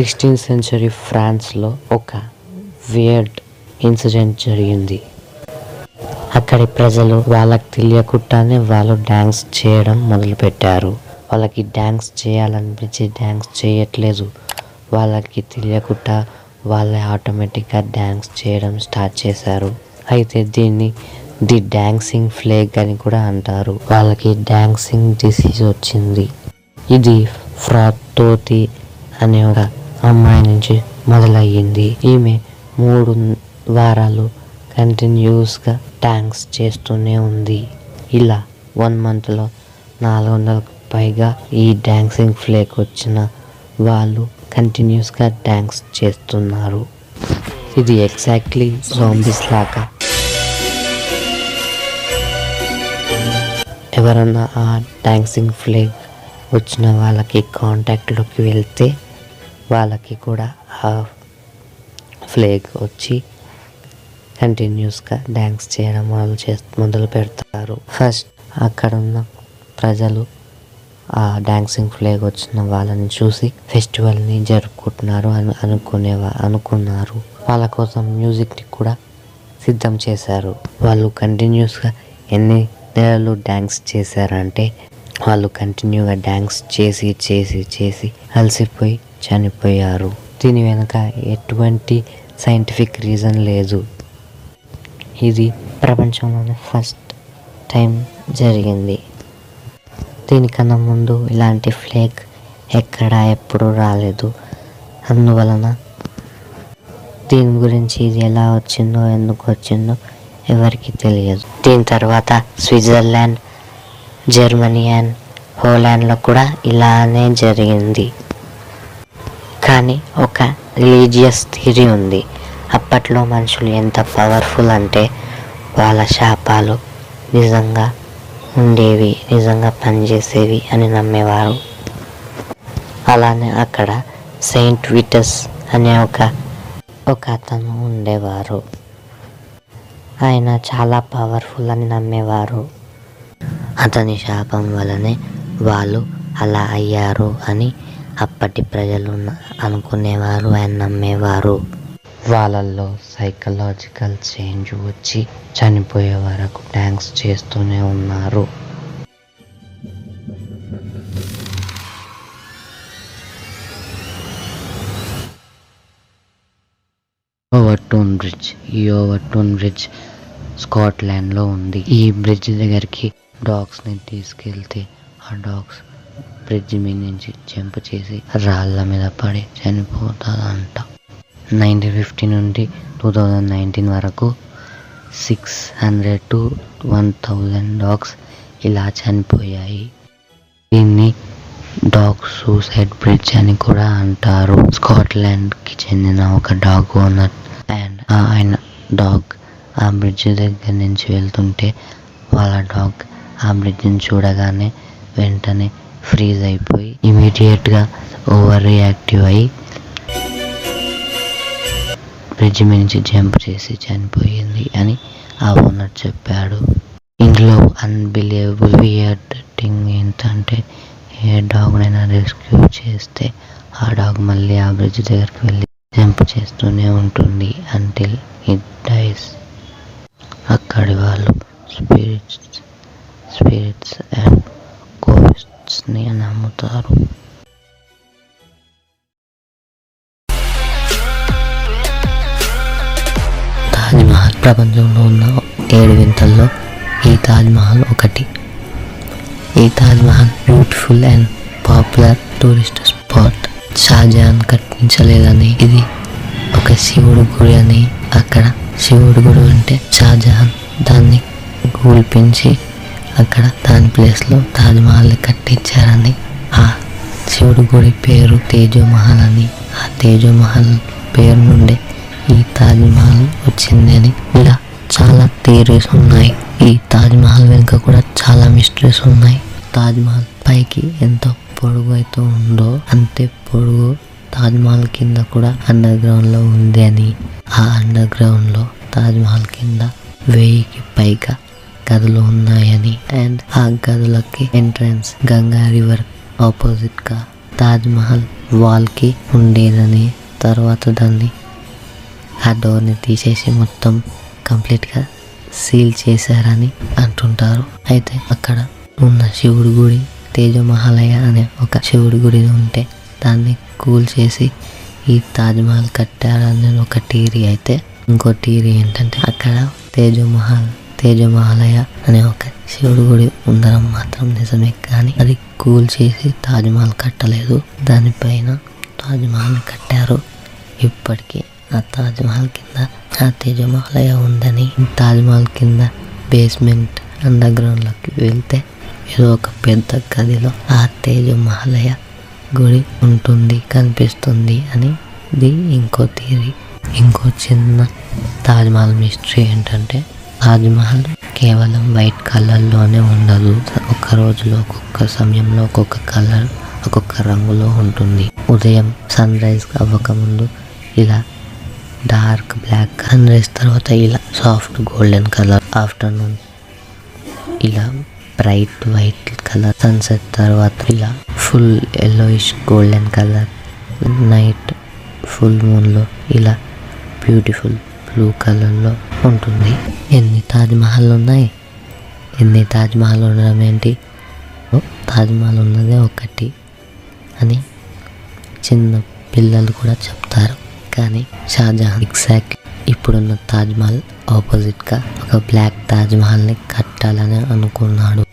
Sixteenth century ఫ్రాన్స్లో ఒక weird incident జరిగింది. అక్కడి ప్రజలు వాళ్ళకి తెలియకుండానే వాళ్ళు డ్యాన్స్ చేయడం మొదలుపెట్టారు. వాళ్ళకి డ్యాన్స్ చేయాలనిపించి డ్యాన్స్ చేయట్లేదు. వాళ్ళకి తెలియకుండా వాళ్ళే ఆటోమేటిక్గా డ్యాన్స్ చేయడం స్టార్ట్ చేశారు. అయితే దీన్ని ది డ్యాన్సింగ్ ఫ్లేగ్ అని కూడా అంటారు. వాళ్ళకి డ్యాన్సింగ్ డిసీజ్ వచ్చింది. ఇది ఫ్రాక్ తోతి అనే ఒక అమ్మాయి నుంచి మొదలయ్యింది. ఈమె మూడు వారాలు కంటిన్యూస్గా ట్యాంక్స్ చేస్తూనే ఉంది. ఇలా వన్ మంత్లో నాలుగు వందలకు పైగా ఈ డాన్సింగ్ ఫ్లేక్ వచ్చిన వాళ్ళు కంటిన్యూస్గా డాన్స్ చేస్తున్నారు. ఇది ఎగ్జాక్ట్లీ జాంబీస్ లాగా. ఎవరన్నా ఆ డ్యాన్సింగ్ ఫ్లేక్ వచ్చిన వాళ్ళకి కాంటాక్ట్లోకి వెళ్తే వాళ్ళకి కూడా ఆ ఫ్లేగ్ వచ్చి కంటిన్యూస్గా డ్యాన్స్ చేయడం మొదలు చే మొదలు పెడతారు. ఫస్ట్ అక్కడ ఉన్న ప్రజలు ఆ డ్యాన్సింగ్ ఫ్లేగ్ వచ్చిన వాళ్ళని చూసి ఫెస్టివల్ని జరుపుకుంటున్నారు అని అనుకునేవా అనుకున్నారు. వాళ్ళ కోసం మ్యూజిక్ని కూడా సిద్ధం చేశారు. వాళ్ళు కంటిన్యూస్గా ఎన్ని నెలలు డ్యాన్స్ చేశారంటే వాళ్ళు కంటిన్యూగా డ్యాన్స్ చేసి చేసి చేసి అలసిపోయి చనిపోయారు. దీని వెనుక ఎటువంటి సైంటిఫిక్ రీజన్ లేదు. ఇది ప్రపంచంలోనే ఫస్ట్ టైం జరిగింది. దీనికన్నా ముందు ఇలాంటి ఫ్లేక్ ఎక్కడా ఎప్పుడు రాలేదు. అందువలన దీని గురించి ఇది ఎలా వచ్చిందో ఎందుకు వచ్చిందో ఎవరికి తెలియదు. దీని తర్వాత స్విట్జర్లాండ్ జర్మనీ అండ్ హోలాండ్లో కూడా ఇలానే జరిగింది. కానీ ఒక రిలీజియస్ థియరీ ఉంది. అప్పట్లో మనుషులు ఎంత పవర్ఫుల్ అంటే వాళ్ళ శాపాలు నిజంగా ఉండేవి నిజంగా పనిచేసేవి అని నమ్మేవారు. అలానే అక్కడ సెయింట్ విటస్ అనే ఒక ఒక అతను ఉండేవారు. ఆయన చాలా పవర్ఫుల్ అని నమ్మేవారు. అతని శాపం వలనే వాళ్ళు అలా అయ్యారు అని అప్పటి ప్రజలు అనుకునేవారు ఆయన నమ్మేవారు. వాళ్ళల్లో సైకలాజికల్ చేంజ్ వచ్చి చనిపోయే వరకు ట్యాంక్స్ చేస్తూనే ఉన్నారు. ఓవర్టూన్ బ్రిడ్జ్ ఈ ఓవర్టూన్ బ్రిడ్జ్ స్కాట్లాండ్లో ఉంది. ఈ బ్రిడ్జ్ దగ్గరికి డాగ్స్ని తీసుకెళ్తే ఆ డాగ్స్ బ్రిడ్జ్ మీద నుంచి జంప్ చేసి రాళ్ళ మీద పడి చనిపోతాదంట. నైన్టీన్ ఫిఫ్టీ నుండి టూ థౌజండ్ నైన్టీన్ వరకు six hundred to one thousand dogs ఇలా చనిపోయాయి. దీన్ని డాగ్ సూసైడ్ బ్రిడ్జ్ అని కూడా అంటారు. స్కాట్లాండ్కి చెందిన ఒక డాగ్ ఓనర్ అండ్ ఆయన డాగ్ ఆ బ్రిడ్జ్ దగ్గర నుంచి వెళ్తుంటే వాళ్ళ డాగ్ ఆ బ్రిడ్జ్ని చూడగానే వెంటనే ఫ్రీజ్ అయిపోయి ఇమీడియట్గా ఓవర్ రియాక్టివ్ అయ్యి బ్రిడ్జ్ మీద నుంచి జంప్ చేసి చనిపోయింది అని ఆ ఓనర్ చెప్పాడు. ఇందులో అన్బిలీవబుల్ వియర్డ్ థింగ్ ఏంటంటే ఏ డాగ్నైనా రెస్క్యూ చేస్తే ఆ డాగ్ మళ్ళీ ఆ బ్రిడ్జ్ దగ్గరికి వెళ్ళి జంప్ చేస్తూనే ఉంటుంది అంటిల్ ఇట్ డైస్ అక్కడి వాళ్ళు స్పిరిట్స్ స్పిరిట్స్ అండ్ అని నమ్ముతారు. తాజ్మహల్ ప్రపంచంలో ఉన్న ఏడు వింతల్లో ఈ తాజ్ మహల్ ఒకటి. ఈ Taj Mahal beautiful and popular tourist spot. Shah Jahan కట్టించలేదని ఇది ఒక శివుడు గుడి అని అక్కడ శివుడు గుడి అంటే షాజహాన్ దాన్ని కూల్పించి అక్కడ దాని ప్లేస్లో తాజ్మహల్ని కట్టించారని ఆ శివుడు గుడి పేరు తేజోమహల్ అని ఆ తేజోమహల్ పేరు నుండి ఈ తాజ్మహల్ వచ్చింది అని ఇలా చాలా థియరీస్ ఉన్నాయి. ఈ తాజ్ మహల్ వెనుక కూడా చాలా మిస్టరీస్ ఉన్నాయి. తాజ్ మహల్ పైకి ఎంత పొడుగు అయితే ఉందో అంతే పొడుగు తాజ్ మహల్ కింద కూడా అండర్ గ్రౌండ్లో ఉంది అని ఆ అండర్ గ్రౌండ్లో తాజ్ మహల్ కింద వెయ్యికి పైగా గదులు ఉన్నాయని అండ్ ఆ గదులకి ఎంట్రన్స్ గంగా రివర్ ఆపోజిట్గా తాజ్ మహల్ వాల్కి ఉండేదని తర్వాత దాన్ని ఆ డోర్ని తీసేసి మొత్తం కంప్లీట్గా సీల్ చేశారని అంటుంటారు. అయితే అక్కడ ఉన్న శివుడి గుడి తేజమహాలయ అనే ఒక శివుడి గుడి ఉంటే దాన్ని కూల్ చేసి ఈ తాజ్మహల్ కట్టారని ఒక టీరీ అయితే ఇంకో టీరీ ఏంటంటే అక్కడ తేజమహల్ తేజమహాలయ అనే ఒక శివుడి గుడి ఉండడం మాత్రం నిజమే కానీ అది కూల్ చేసి తాజ్మహల్ కట్టలేదు. దానిపైన తాజ్మహల్ కట్టారు. ఇప్పటికీ ఆ తాజ్మహల్ కింద ఆ తేజమహాలయ ఉందని తాజ్మహల్ కింద బేస్మెంట్ అండర్ గ్రౌండ్లోకి వెళ్తే ఏదో ఒక పెద్ద గదిలో ఆ తేజమహాలయ గుడి ఉంటుంది కనిపిస్తుంది అని ఇది ఇంకో థియరీ. ఇంకో చిన్న తాజ్మహల్ మిస్టరీ ఏంటంటే తాజ్మహల్ కేవలం వైట్ కలర్లోనే ఉండదు. ఒక్క రోజులో ఒక్కొక్క సమయంలో ఒక్కొక్క కలర్ ఒక్కొక్క రంగులో ఉంటుంది. ఉదయం సన్ రైజ్ అవ్వకముందు ఇలా డార్క్ బ్లాక్ సన్ రైజ్ తర్వాత ఇలా సాఫ్ట్ గోల్డెన్ కలర్ ఆఫ్టర్నూన్ ఇలా బ్రైట్ వైట్ కలర్ సన్సెట్ తర్వాత ఇలా full yellowish golden colour night full మూన్లో ఇలా బ్యూటిఫుల్ బ్లూ కలర్లో ఉంటుంది. ఎన్ని తాజ్మహల్ ఉన్నాయి? ఎన్ని తాజ్మహల్ ఉండడం ఏంటి? తాజ్మహల్ ఉన్నదే ఒకటి అని చిన్న పిల్లలు కూడా చెప్తారు. కానీ షాజహాన్ ఎగ్జాక్ట్ ఇప్పుడున్న తాజ్మహల్ ఆపోజిట్గా ఒక బ్లాక్ తాజ్ మహల్ని కట్టాలని అనుకున్నాడు.